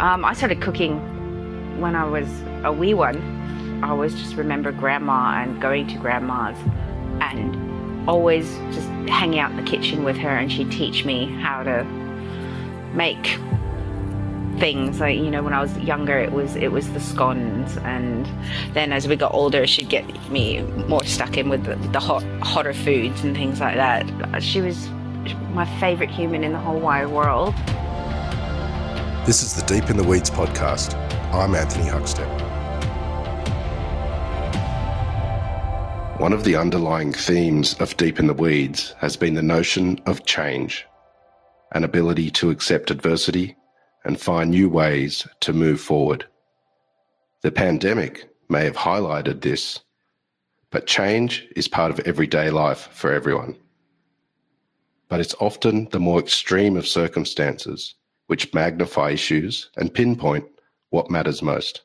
Um, I started cooking when I was a wee one. I always just remember grandma and going to grandma's and always just hanging out in the kitchen with her and she'd teach me how to make things. Like you know when I was younger it was it was the scones and then as we got older she'd get me more stuck in with the, the hot hotter foods and things like that. She was my favorite human in the whole wide world this is the Deep in the Weeds podcast I'm Anthony Huckstep one of the underlying themes of Deep in the Weeds has been the notion of change an ability to accept adversity and find new ways to move forward. The pandemic may have highlighted this, but change is part of everyday life for everyone. But it's often the more extreme of circumstances which magnify issues and pinpoint what matters most.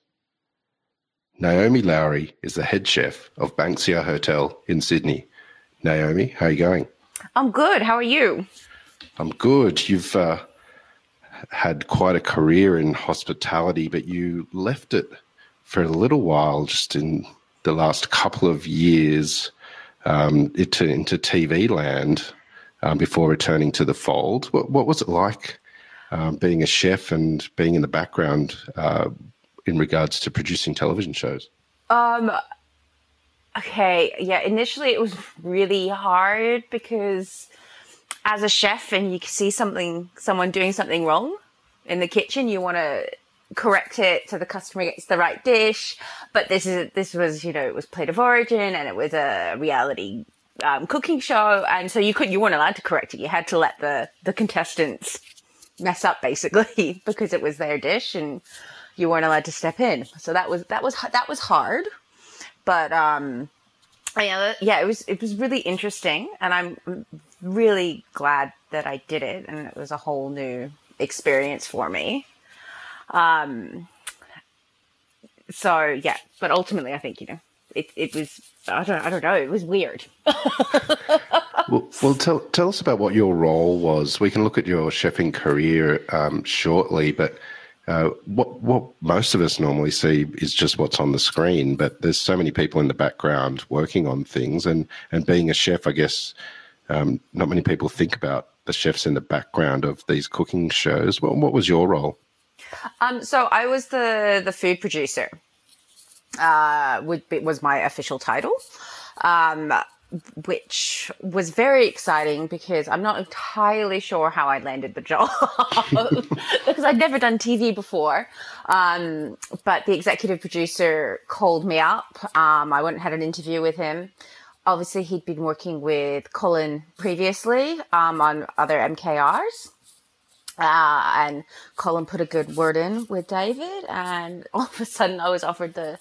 Naomi Lowry is the head chef of Banksia Hotel in Sydney. Naomi, how are you going? I'm good. How are you? I'm good. You've uh, had quite a career in hospitality, but you left it for a little while, just in the last couple of years, um, into into TV land um, before returning to the fold. What, what was it like um, being a chef and being in the background uh, in regards to producing television shows? Um. Okay. Yeah. Initially, it was really hard because as a chef and you see something, someone doing something wrong in the kitchen, you want to correct it so the customer gets the right dish. But this is, this was, you know, it was plate of origin and it was a reality um, cooking show. And so you could, you weren't allowed to correct it. You had to let the, the contestants mess up basically because it was their dish and you weren't allowed to step in. So that was, that was, that was hard. But, um, yeah, yeah, it was it was really interesting, and I'm really glad that I did it, and it was a whole new experience for me. Um, so yeah, but ultimately, I think you know, it it was I don't I don't know, it was weird. well, well, tell tell us about what your role was. We can look at your chefing career um, shortly, but uh, what what most of us normally see is just what's on the screen, but there's so many people in the background working on things, and and being a chef, I guess um, not many people think about the chefs in the background of these cooking shows. What what was your role? Um, so I was the the food producer. Uh, would be, was my official title. Um, which was very exciting because I'm not entirely sure how I landed the job because I'd never done TV before. Um, but the executive producer called me up. Um, I went and had an interview with him. Obviously, he'd been working with Colin previously um, on other MKRs. Uh, and Colin put a good word in with David, and all of a sudden, I was offered the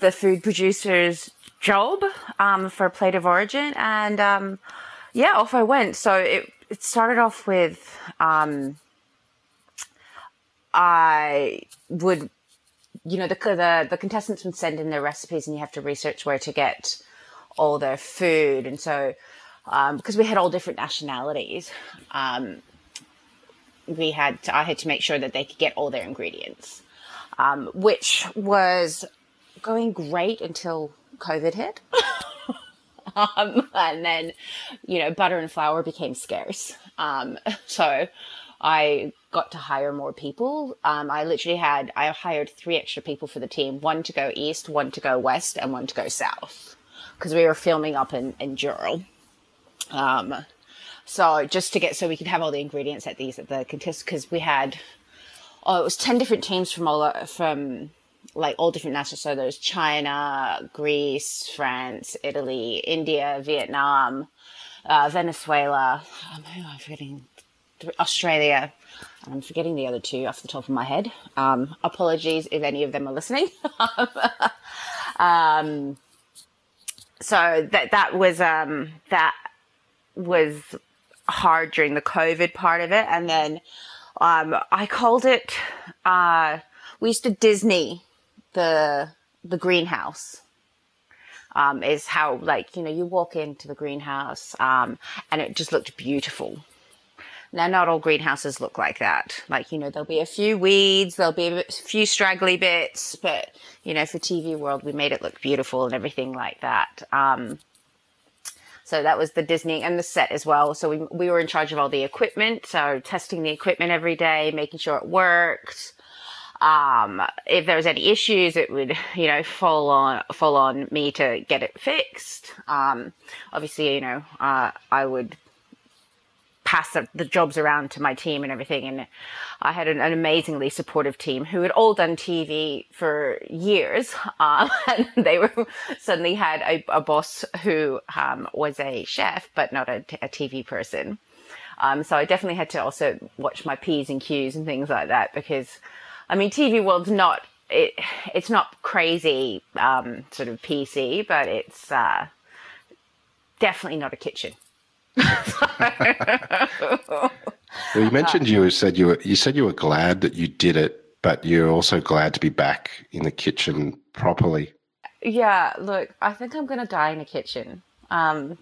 the food producer's job um, for Plate of Origin, and um, yeah, off I went. So it it started off with um, I would, you know, the, the the contestants would send in their recipes, and you have to research where to get all their food, and so um, because we had all different nationalities. Um, we had to, I had to make sure that they could get all their ingredients, um, which was going great until COVID hit. um, and then, you know, butter and flour became scarce. Um, so I got to hire more people. Um, I literally had, I hired three extra people for the team one to go east, one to go west, and one to go south because we were filming up in, in Dural. So just to get, so we could have all the ingredients at these, at the contest, because we had, oh, it was 10 different teams from all, from like all different nations. So there's China, Greece, France, Italy, India, Vietnam, uh, Venezuela. Um, who am forgetting? Australia. I'm forgetting the other two off the top of my head. Um, apologies if any of them are listening. um, so that that was um, that was hard during the COVID part of it, and then um, I called it. Uh, we used to Disney the the greenhouse. Um, is how like you know you walk into the greenhouse um, and it just looked beautiful. Now, not all greenhouses look like that. Like, you know, there'll be a few weeds, there'll be a few straggly bits, but, you know, for TV World, we made it look beautiful and everything like that. Um, so that was the Disney and the set as well. So we, we were in charge of all the equipment. So testing the equipment every day, making sure it worked. Um, if there was any issues, it would, you know, fall on, fall on me to get it fixed. Um, obviously, you know, uh, I would pass the jobs around to my team and everything. And I had an, an amazingly supportive team who had all done TV for years. Um, and they were suddenly had a, a boss who um, was a chef, but not a, a TV person. Um, so I definitely had to also watch my P's and Q's and things like that because, I mean, TV world's not, it, it's not crazy, um, sort of PC, but it's, uh, definitely not a kitchen well, you mentioned you said you were you said you were glad that you did it, but you're also glad to be back in the kitchen properly. Yeah, look, I think I'm gonna die in the kitchen. Um,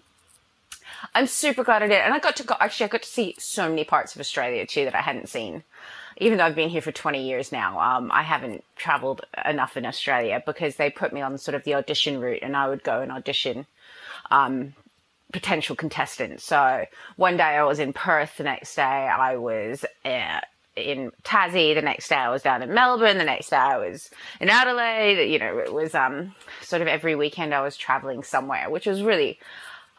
I'm super glad I did, and I got to go. Actually, I got to see so many parts of Australia too that I hadn't seen. Even though I've been here for 20 years now, um, I haven't traveled enough in Australia because they put me on sort of the audition route, and I would go and audition um, potential contestants. So one day I was in Perth, the next day I was uh, in Tassie, the next day I was down in Melbourne, the next day I was in Adelaide. You know, it was um, sort of every weekend I was traveling somewhere, which was really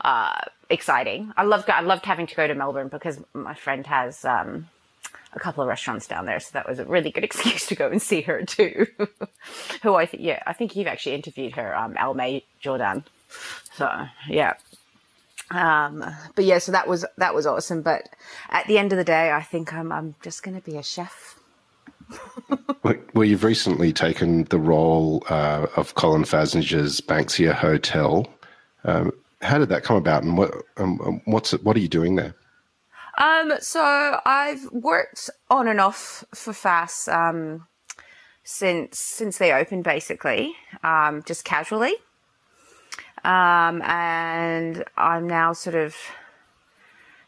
uh, exciting. I loved I loved having to go to Melbourne because my friend has um, a couple of restaurants down there, so that was a really good excuse to go and see her too. Who I think, yeah, I think you've actually interviewed her, um, Almay Jordan. So yeah, um, but yeah, so that was that was awesome. But at the end of the day, I think I'm I'm just going to be a chef. well, you've recently taken the role uh, of Colin Fassnidge's Banksia Hotel. Um, how did that come about, and what um, what's what are you doing there? Um, so I've worked on and off for FAS um, since since they opened, basically, um, just casually. Um, and I'm now sort of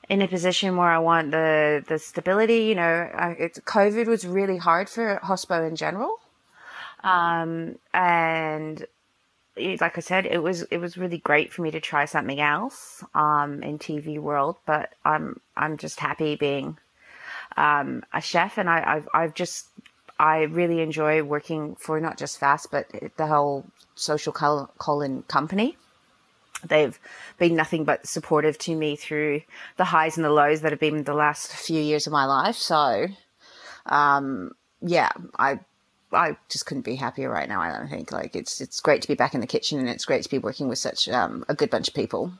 in a position where I want the, the stability, you know, it's, COVID was really hard for hospo in general. Um, and like I said, it was, it was really great for me to try something else, um, in TV world, but I'm, I'm just happy being, um, a chef and I, I've, I've just, I really enjoy working for not just FAST, but the whole social Colin company. They've been nothing but supportive to me through the highs and the lows that have been the last few years of my life. So, um, yeah, I I just couldn't be happier right now. I don't think like it's it's great to be back in the kitchen and it's great to be working with such um, a good bunch of people.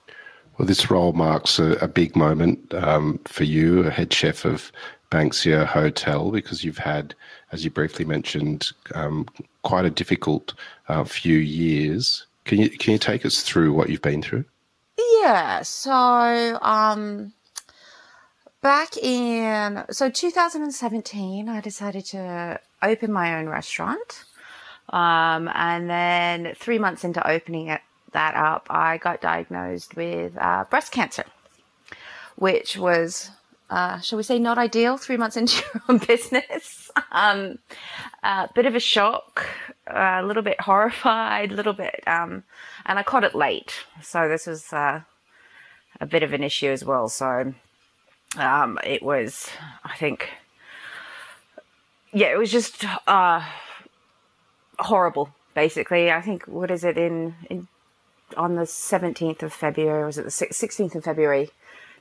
Well, this role marks a, a big moment um, for you, a head chef of Banksia Hotel, because you've had, as you briefly mentioned, um, quite a difficult uh, few years. Can you can you take us through what you've been through? Yeah. So um, back in so 2017, I decided to open my own restaurant. Um, and then three months into opening it, that up, I got diagnosed with uh, breast cancer, which was, uh, shall we say, not ideal three months into your own business. Um, a bit of a shock, a little bit horrified, a little bit, um, and I caught it late. So this was uh, a bit of an issue as well. So um, it was, I think, yeah, it was just uh, horrible. Basically, I think what is it in, in on the seventeenth of February? Was it the sixteenth of February?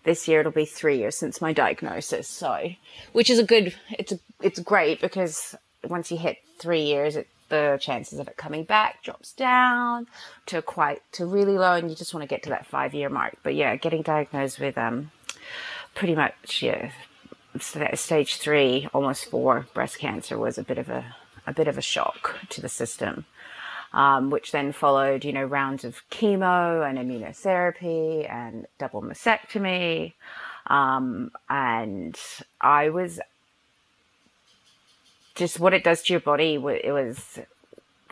This year it'll be three years since my diagnosis. So, which is a good. It's a, it's great because once you hit three years, it, the chances of it coming back drops down to quite to really low, and you just want to get to that five year mark. But yeah, getting diagnosed with um, pretty much yeah, stage three, almost four breast cancer was a bit of a a bit of a shock to the system. Um, which then followed, you know, rounds of chemo and immunotherapy and double mastectomy. Um, and I was just what it does to your body. It was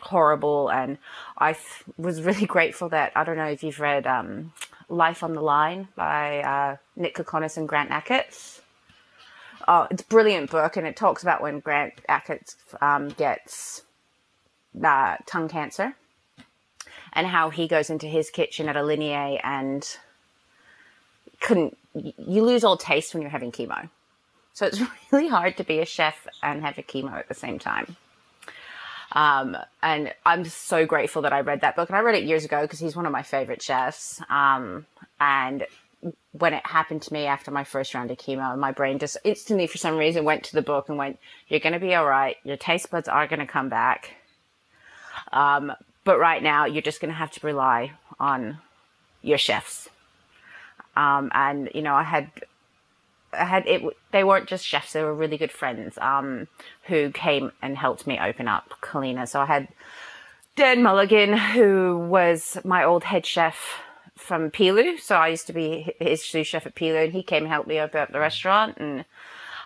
horrible, and I was really grateful that I don't know if you've read um, Life on the Line by uh, Nick Kokonas and Grant Achatz. oh, it's a brilliant book, and it talks about when Grant Achatz um, gets uh, tongue cancer and how he goes into his kitchen at Alinea and couldn't. You lose all taste when you're having chemo, so it's really hard to be a chef and have a chemo at the same time. Um, and I'm so grateful that I read that book. And I read it years ago because he's one of my favorite chefs. Um, and when it happened to me after my first round of chemo, my brain just instantly, for some reason, went to the book and went, You're going to be all right. Your taste buds are going to come back. Um, but right now, you're just going to have to rely on your chefs. Um, and, you know, I had I had it. They weren't just chefs; they were really good friends um, who came and helped me open up Kaleena. So I had Dan Mulligan, who was my old head chef from Pilu. So I used to be his sous chef at Pilu, and he came and helped me open up the restaurant. And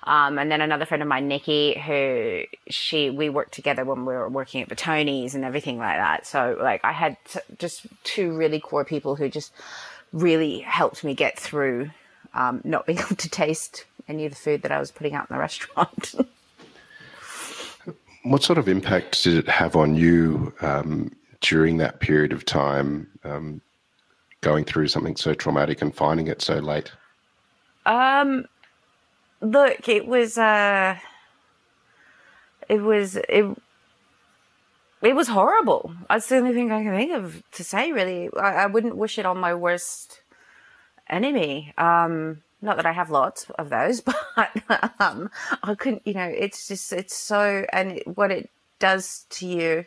um, and then another friend of mine, Nikki, who she we worked together when we were working at Tony's and everything like that. So like I had t- just two really core people who just really helped me get through um, not being able to taste any of the food that I was putting out in the restaurant. what sort of impact did it have on you um, during that period of time, um, going through something so traumatic and finding it so late? Um, look, it was uh, it was it. It was horrible. That's the only thing I can think of to say. Really, I, I wouldn't wish it on my worst enemy. Um, not that I have lots of those, but um, I couldn't. You know, it's just it's so and what it does to you,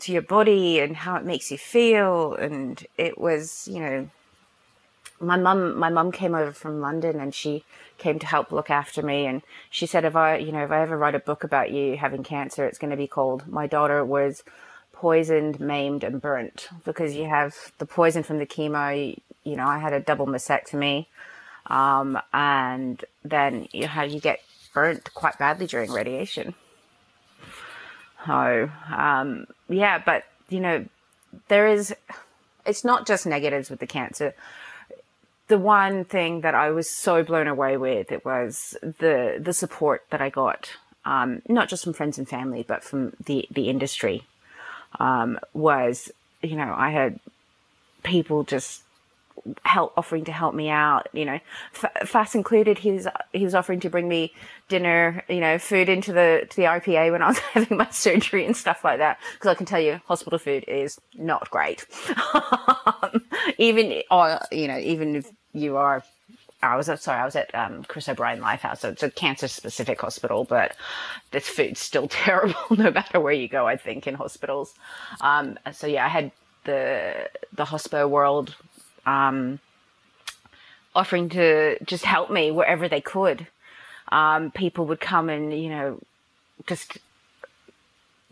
to your body, and how it makes you feel. And it was, you know, my mum. My mum came over from London, and she came to help look after me. And she said, if I, you know, if I ever write a book about you having cancer, it's going to be called "My Daughter Was." poisoned, maimed, and burnt because you have the poison from the chemo, you know, I had a double mastectomy. Um, and then you have, you get burnt quite badly during radiation. So, um, yeah, but, you know, there is, it's not just negatives with the cancer. The one thing that I was so blown away with, it was the, the support that I got, um, not just from friends and family, but from the, the industry, um, was, you know, I had people just help offering to help me out you know F- fast included he was he was offering to bring me dinner you know food into the to the rpa when i was having my surgery and stuff like that. Because i can tell you hospital food is not great. Even or you know even if you are I was at, sorry, I was at um, Chris O'Brien Lifehouse. So it's a cancer specific hospital, but this food's still terrible no matter where you go, I think, in hospitals. Um, so yeah, I had the the hospital world um, offering to just help me wherever they could. Um, people would come and, you know, just,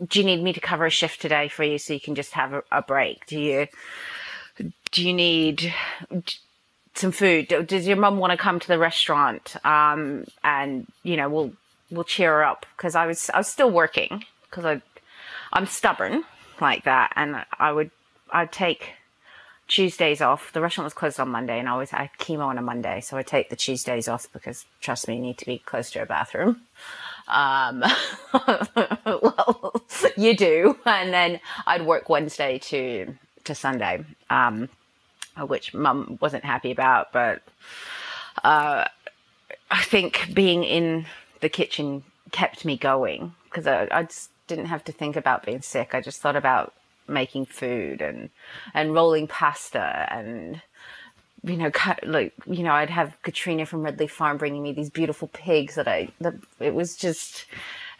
do you need me to cover a shift today for you so you can just have a, a break? Do you, do you need some food? Does your mum want to come to the restaurant? Um, and, you know, we'll, we'll cheer her up because I was, I was still working because I, I'm stubborn like that. And I would, I'd take, Tuesdays off. The restaurant was closed on Monday, and I always had chemo on a Monday, so I take the Tuesdays off because trust me, you need to be close to a bathroom. Um, well, you do, and then I'd work Wednesday to to Sunday, um, which Mum wasn't happy about, but uh, I think being in the kitchen kept me going because I, I just didn't have to think about being sick. I just thought about making food and and rolling pasta and you know like you know I'd have Katrina from Red Leaf Farm bringing me these beautiful pigs that I that it was just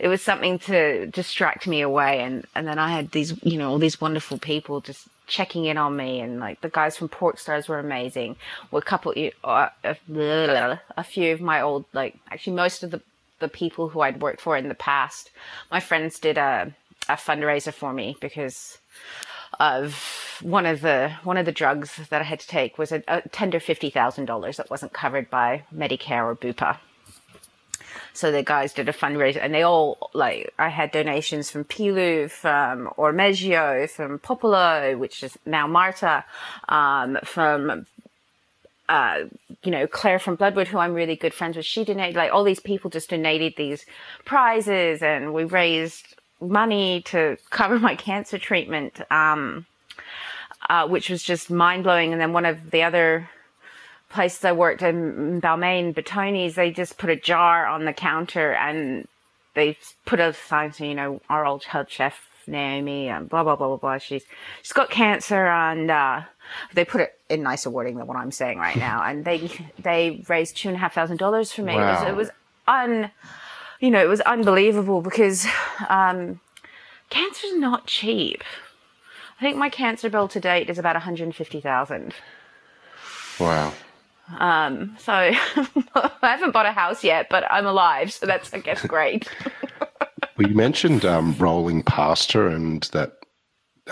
it was something to distract me away and and then I had these you know all these wonderful people just checking in on me and like the guys from Pork Stars were amazing. Well, a couple uh, a few of my old like actually most of the the people who I'd worked for in the past, my friends did a a fundraiser for me because of one of the one of the drugs that I had to take was a, a tender fifty thousand dollars that wasn't covered by Medicare or Bupa. So the guys did a fundraiser, and they all like I had donations from Pilu, from Ormeggio, from Popolo, which is now Marta, um, from uh, you know, Claire from Bloodwood, who I'm really good friends with, she donated, like all these people just donated these prizes and we raised money to cover my cancer treatment, um, uh, which was just mind blowing. And then one of the other places I worked in, Balmain, Bertoni's, they just put a jar on the counter and they put a sign saying, you know, our old head chef, Naomi, and blah, blah, blah, blah, blah. She's, she's got cancer and, uh, they put it in nicer wording than what I'm saying right now. And they, they raised two and a half thousand dollars for me. Wow. It was, it was un, you know, it was unbelievable because, um, cancer's not cheap. I think my cancer bill to date is about 150,000. Wow. Um, so I haven't bought a house yet, but I'm alive, so that's I guess great. well, you mentioned um, rolling pasta and that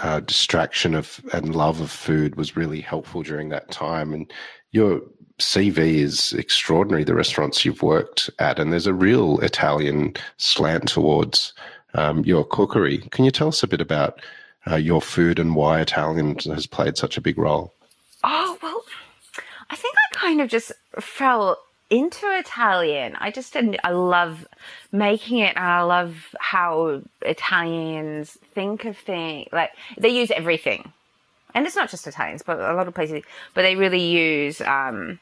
uh, distraction of and love of food was really helpful during that time. And your CV is extraordinary. The restaurants you've worked at, and there's a real Italian slant towards um, your cookery. Can you tell us a bit about uh, your food and why Italian has played such a big role? Oh well, I think I kind of just fell into Italian. I just didn't. I love making it, and I love how Italians think of things. Like they use everything, and it's not just Italians, but a lot of places. But they really use um,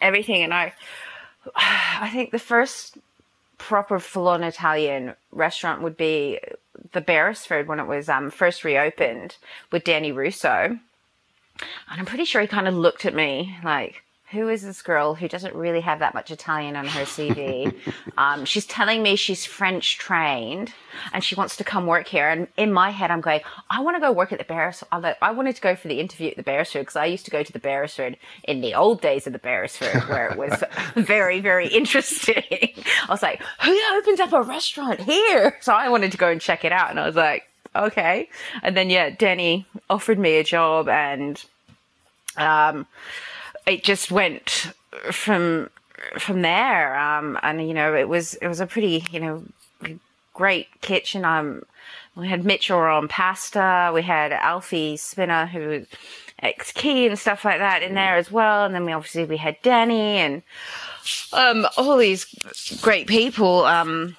everything, and I, I think the first proper full-on Italian restaurant would be the Beresford when it was um, first reopened with Danny Russo. And I'm pretty sure he kind of looked at me like, who is this girl who doesn't really have that much Italian on her CV? um, she's telling me she's French trained and she wants to come work here. And in my head, I'm going, I want to go work at the Beresford. I wanted to go for the interview at the Beresford because I used to go to the Beresford in the old days of the Beresford where it was very, very interesting. I was like, who opens up a restaurant here? So I wanted to go and check it out. And I was like, okay. And then, yeah, Danny offered me a job and, um, it just went from from there. Um, and you know, it was it was a pretty you know great kitchen. Um, we had Mitchell on pasta. We had Alfie Spinner who ex key and stuff like that in there as well. And then we obviously we had Danny and um, all these great people. Um,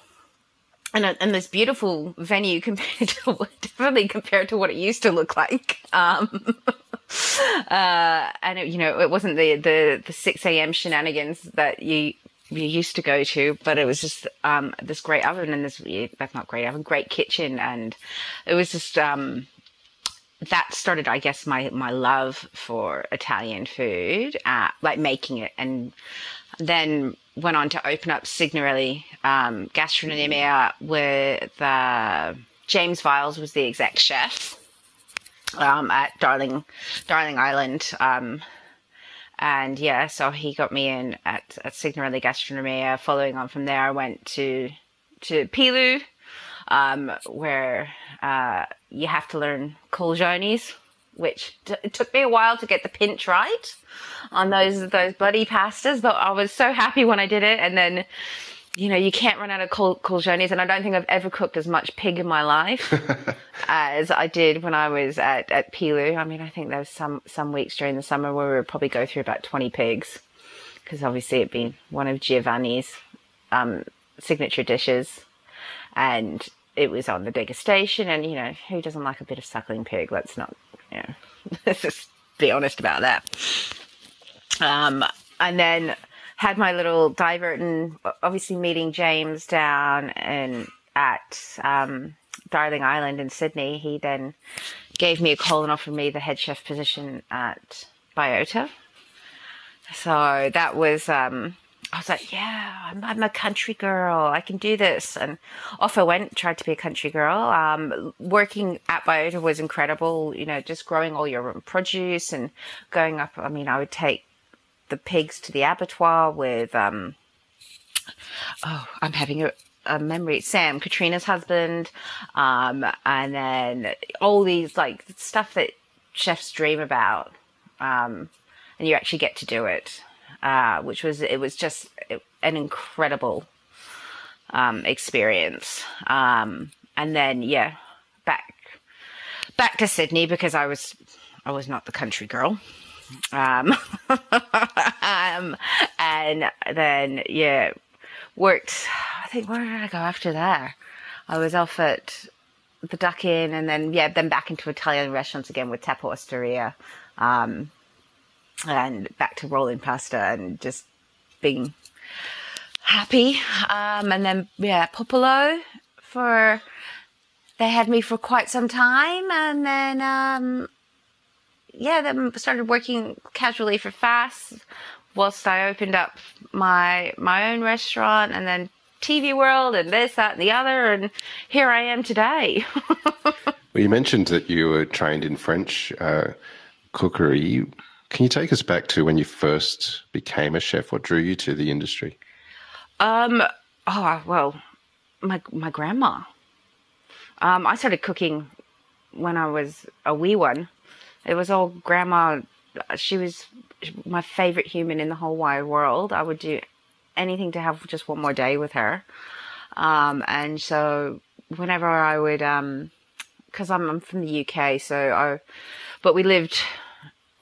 and, and this beautiful venue compared to definitely compared to what it used to look like. Um, uh, and it, you know, it wasn't the, the, the 6 a.m. shenanigans that you, you used to go to, but it was just, um, this great oven and this, that's not great oven, great kitchen. And it was just, um, that started, I guess, my, my love for Italian food, uh, like making it and then went on to open up Signorelli, um, Gastronomia with, uh, James Viles was the exec chef um, at Darling Darling Island. Um, and yeah, so he got me in at, at Signorelli Gastronomia. Following on from there, I went to to Pilu, um, where uh, you have to learn culurgioni, which t- it took me a while to get the pinch right on those those bloody pastas, but I was so happy when I did it. And then you know, you can't run out of col- and I don't think I've ever cooked as much pig in my life as I did when I was at, at Pilu. I mean, I think there was some, some weeks during the summer where we would probably go through about 20 pigs, because obviously it'd been one of Giovanni's um, signature dishes, and it was on the degustation, and, you know, who doesn't like a bit of suckling pig? Let's not, you know, let's just be honest about that. Um, and then had my little divert and obviously meeting James down and at um, Darling Island in Sydney. He then gave me a call and offered me the head chef position at Biota. So that was, um, I was like, yeah, I'm, I'm, a country girl. I can do this. And off I went, tried to be a country girl. Um, working at Biota was incredible, you know, just growing all your own produce and going up. I mean, I would take the pigs to the abattoir with um oh i'm having a, a memory. Sam katrina's husband um and then all these like stuff that chefs dream about um and you actually get to do it uh which was it was just an incredible um experience. Um and then yeah back back to sydney because i was i was not the country girl Um, um, and then, yeah, worked, I think, where did I go after that? I was off at the Duck Inn and then, yeah, then back into Italian restaurants again with Tappo Osteria. Um, and back to rolling pasta and just being happy. Um, and then, yeah, Popolo for, they had me for quite some time. And then, um, yeah, then started working casually for Fast whilst I opened up my, my own restaurant and then TV World and this, that, and the other. And here I am today. well, you mentioned that you were trained in French uh, cookery. Can you take us back to when you first became a chef? What drew you to the industry? Um. Oh well, my my grandma. Um, I started cooking when I was a wee one. It was all grandma. She was my favorite human in the whole wide world. I would do anything to have just one more day with her. Um, and so whenever I would, um, cause I'm, I'm from the UK, so I, but we lived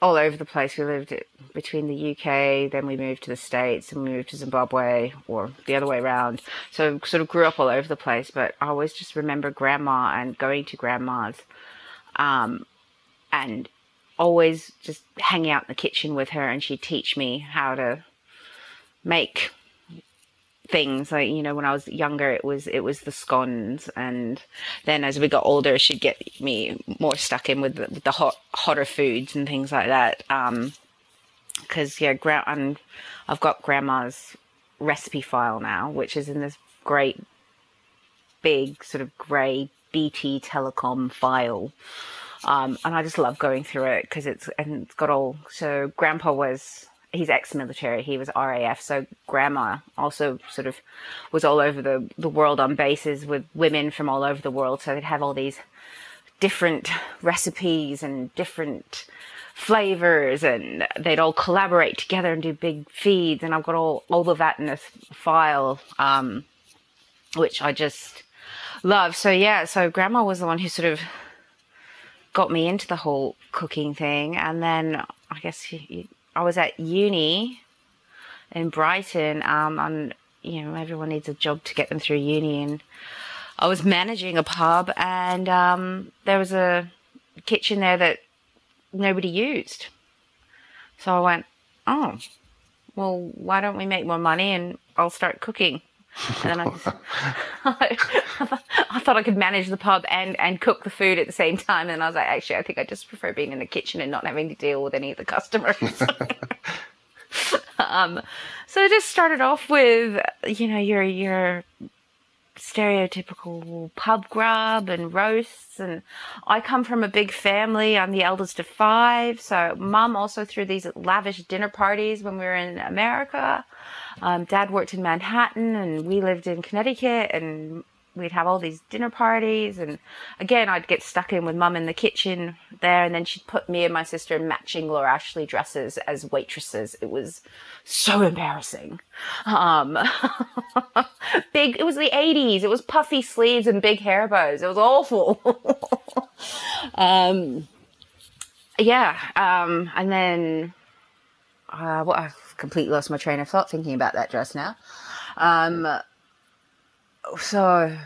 all over the place. We lived between the UK, then we moved to the States, and we moved to Zimbabwe, or the other way around. So sort of grew up all over the place. But I always just remember grandma and going to grandma's, um, and always just hanging out in the kitchen with her, and she'd teach me how to make things. Like you know when i was younger it was it was the scones and then as we got older she'd get me more stuck in with the, with the hot hotter foods and things like that. Um because yeah gra- i've got grandma's recipe file now which is in this great big sort of gray bt telecom file um and i just love going through it because it's and it's got all so grandpa was he's ex-military. He was RAF, so grandma also sort of was all over the the world on bases with women from all over the world. So they'd have all these different recipes and different flavors, and they'd all collaborate together and do big feeds. And I've got all all of that in this file, um, which I just love. So yeah, so grandma was the one who sort of got me into the whole cooking thing, and then I guess I was at uni in Brighton, um, and you know everyone needs a job to get them through uni, and I was managing a pub, and um, there was a kitchen there that nobody used. So I went, oh, well, why don't we make more money and I'll start cooking. And then I, just, I thought I could manage the pub and, and cook the food at the same time. And I was like, actually, I think I just prefer being in the kitchen and not having to deal with any of the customers. um, so I just started off with, you know, your, your stereotypical pub grub and roasts and I come from a big family. I'm the eldest of five. So mum also threw these lavish dinner parties when we were in America. Um, Dad worked in Manhattan and we lived in Connecticut and we'd have all these dinner parties and again I'd get stuck in with mum in the kitchen there and then she'd put me and my sister in matching Laura Ashley dresses as waitresses. It was so embarrassing. Um, big, it was the 80s. It was puffy sleeves and big hair bows. It was awful. um, yeah. Um, and then, uh, well, i've completely lost my train of thought thinking about that dress now. So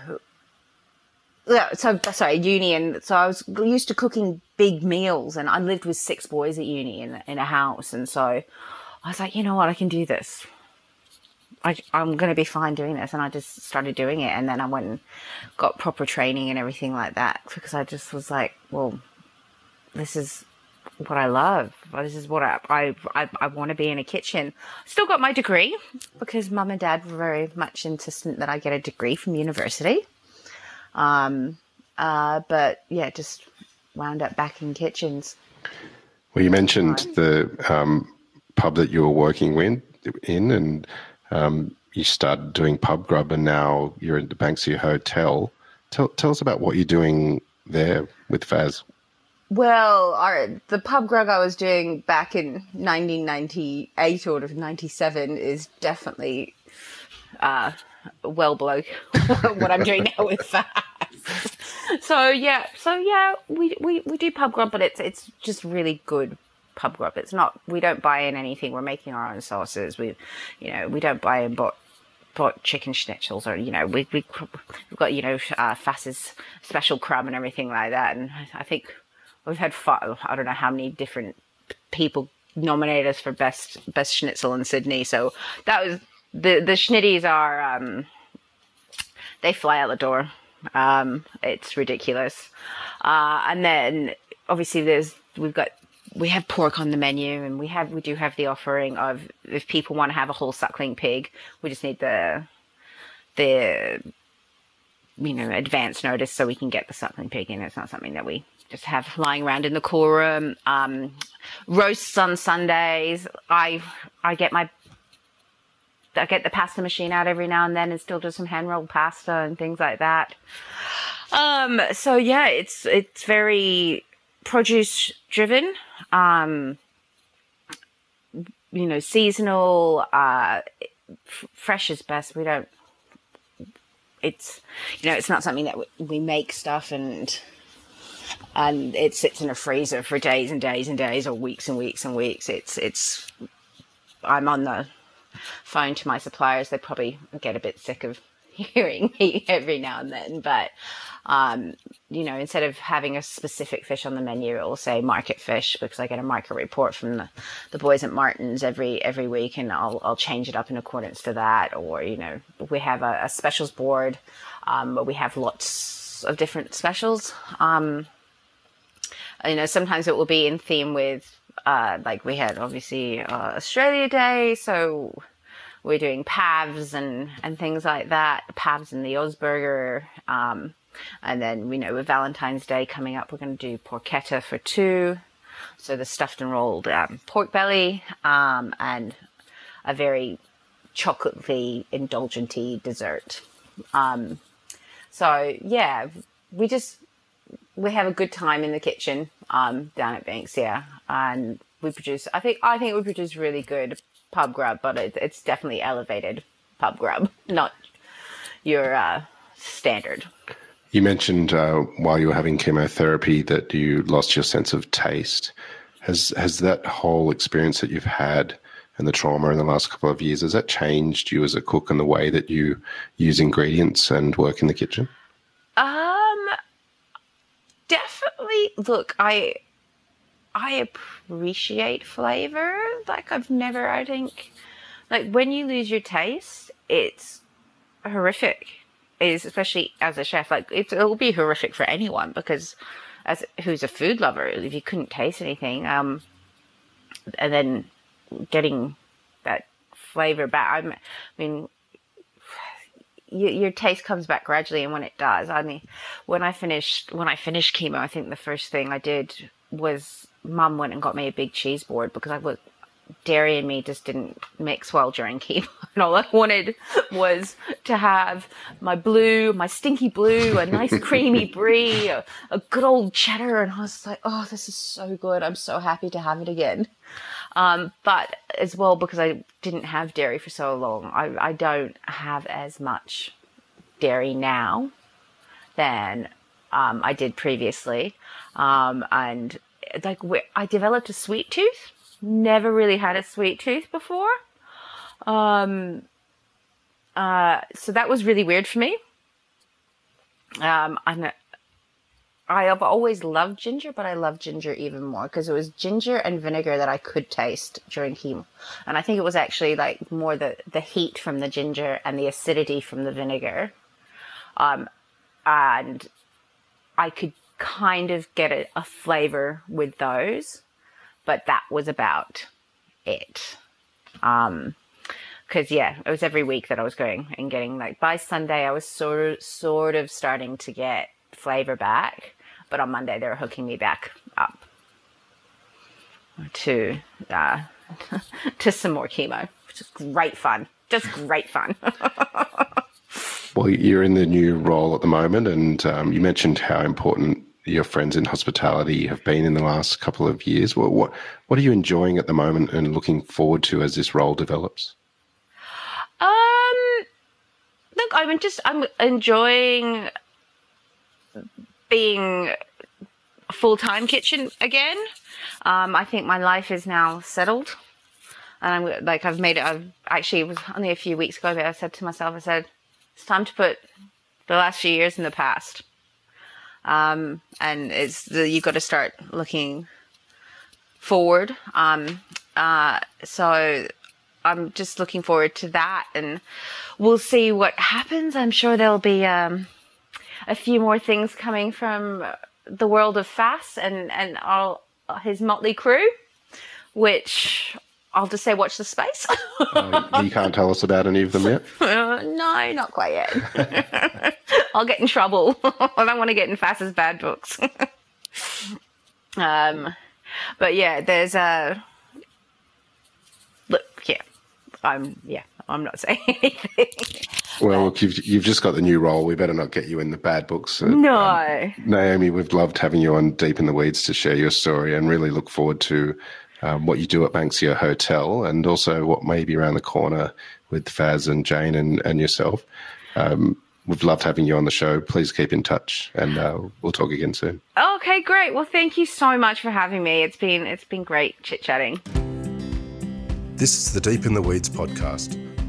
yeah, so sorry, uni, and so I was used to cooking big meals, and I lived with six boys at uni in in a house, and so I was like, you know what, I can do this. I, I'm going to be fine doing this, and I just started doing it, and then I went and got proper training and everything like that because I just was like, well, this is what I love. This is what I I, I, I want to be in a kitchen. Still got my degree because mum and dad were very much insistent that I get a degree from university. Um, uh, but yeah, just wound up back in kitchens. Well, you mentioned the um, pub that you were working with, in, and um, you started doing pub grub, and now you're in the Banksia Hotel. Tell, tell us about what you're doing there with Faz. Well, our, the pub grub I was doing back in 1998 or 97 is definitely uh, well below what I'm doing now with Faz. So yeah, so yeah, we, we, we do pub grub, but it's it's just really good pub grub. It's not. We don't buy in anything. We're making our own sauces. We, you know, we don't buy in bought bought chicken schnitzels or you know we we we've got you know uh, Fass's special crumb and everything like that. And I think we've had five, I don't know how many different people nominate us for best best schnitzel in Sydney. So that was the the schnitties are um, they fly out the door. Um, it's ridiculous. Uh, and then obviously there's we've got we have pork on the menu and we have we do have the offering of if people want to have a whole suckling pig, we just need the the you know advance notice so we can get the suckling pig in. It's not something that we just have lying around in the cool room. Um, roasts on Sundays. I I get my I get the pasta machine out every now and then and still do some hand rolled pasta and things like that. Um, so yeah, it's it's very produce driven. Um, you know, seasonal. Uh, f- fresh is best. We don't. It's you know, it's not something that we make stuff and and it sits in a freezer for days and days and days or weeks and weeks and weeks. It's it's. I'm on the phone to my suppliers. They probably get a bit sick of hearing me every now and then, but um, you know, instead of having a specific fish on the menu, it will say market fish because I get a market report from the, the boys at Martin's every every week, and I'll I'll change it up in accordance to that. Or you know, we have a, a specials board um, we have lots of different specials. Um, you know, sometimes it will be in theme with uh, like we had obviously uh, Australia Day, so we're doing pavs and and things like that. Pavs and the Osburger. Um, and then, you know, with Valentine's Day coming up, we're going to do porchetta for two. So the stuffed and rolled um, pork belly um, and a very chocolatey, indulgenty dessert. Um, so yeah, we just we have a good time in the kitchen um, down at Banksia, and we produce. I think I think we produce really good pub grub, but it, it's definitely elevated pub grub, not your uh, standard. You mentioned uh, while you were having chemotherapy that you lost your sense of taste. Has has that whole experience that you've had and the trauma in the last couple of years has that changed you as a cook and the way that you use ingredients and work in the kitchen? Um, definitely. Look, I I appreciate flavor. Like I've never. I think like when you lose your taste, it's horrific is especially as a chef like it will be horrific for anyone because as who's a food lover if you couldn't taste anything um and then getting that flavor back i mean your, your taste comes back gradually and when it does i mean when i finished when i finished chemo i think the first thing i did was mum went and got me a big cheese board because i was dairy and me just didn't mix well during chemo. And all I wanted was to have my blue, my stinky blue, a nice creamy brie, a, a, good old cheddar. And I was like, oh, this is so good. I'm so happy to have it again. Um, but as well, because I didn't have dairy for so long, I, I don't have as much dairy now than um, I did previously. Um, and like, I developed a sweet tooth never really had a sweet tooth before. Um, uh, so that was really weird for me. Um, I'm I have always loved ginger, but I love ginger even more because it was ginger and vinegar that I could taste during chemo. And I think it was actually like more the, the heat from the ginger and the acidity from the vinegar. Um, and I could kind of get a, a flavor with those but that was about it. Um, because yeah, it was every week that I was going and getting like by Sunday I was sort of sort of starting to get flavor back, but on Monday they were hooking me back up to uh, to some more chemo, which is great fun, just great fun. well, you're in the new role at the moment, and um, you mentioned how important your friends in hospitality have been in the last couple of years. What what what are you enjoying at the moment and looking forward to as this role develops? Um, look, I'm just I'm enjoying being full time kitchen again. Um, I think my life is now settled, and I'm like I've made it. I've actually it was only a few weeks ago but I said to myself, I said, it's time to put the last few years in the past. Um, and it's the, you got to start looking forward. Um, uh, so I'm just looking forward to that, and we'll see what happens. I'm sure there'll be um, a few more things coming from the world of Fass and and all his motley crew, which I'll just say watch the space. uh, you can't tell us about any of them yet. Uh, no, not quite yet. I'll get in trouble. I don't want to get in Fass's bad books. um, but yeah, there's a look. Yeah, I'm. Yeah, I'm not saying anything. Well, look, you've you've just got the new role. We better not get you in the bad books. Uh, no, um, Naomi, we've loved having you on Deep in the Weeds to share your story, and really look forward to um, what you do at Banksia Hotel, and also what may be around the corner with Fass and Jane and and yourself. Um, we've loved having you on the show. Please keep in touch, and uh, we'll talk again soon. Okay, great. Well, thank you so much for having me. It's been it's been great chit chatting. This is the Deep in the Weeds podcast.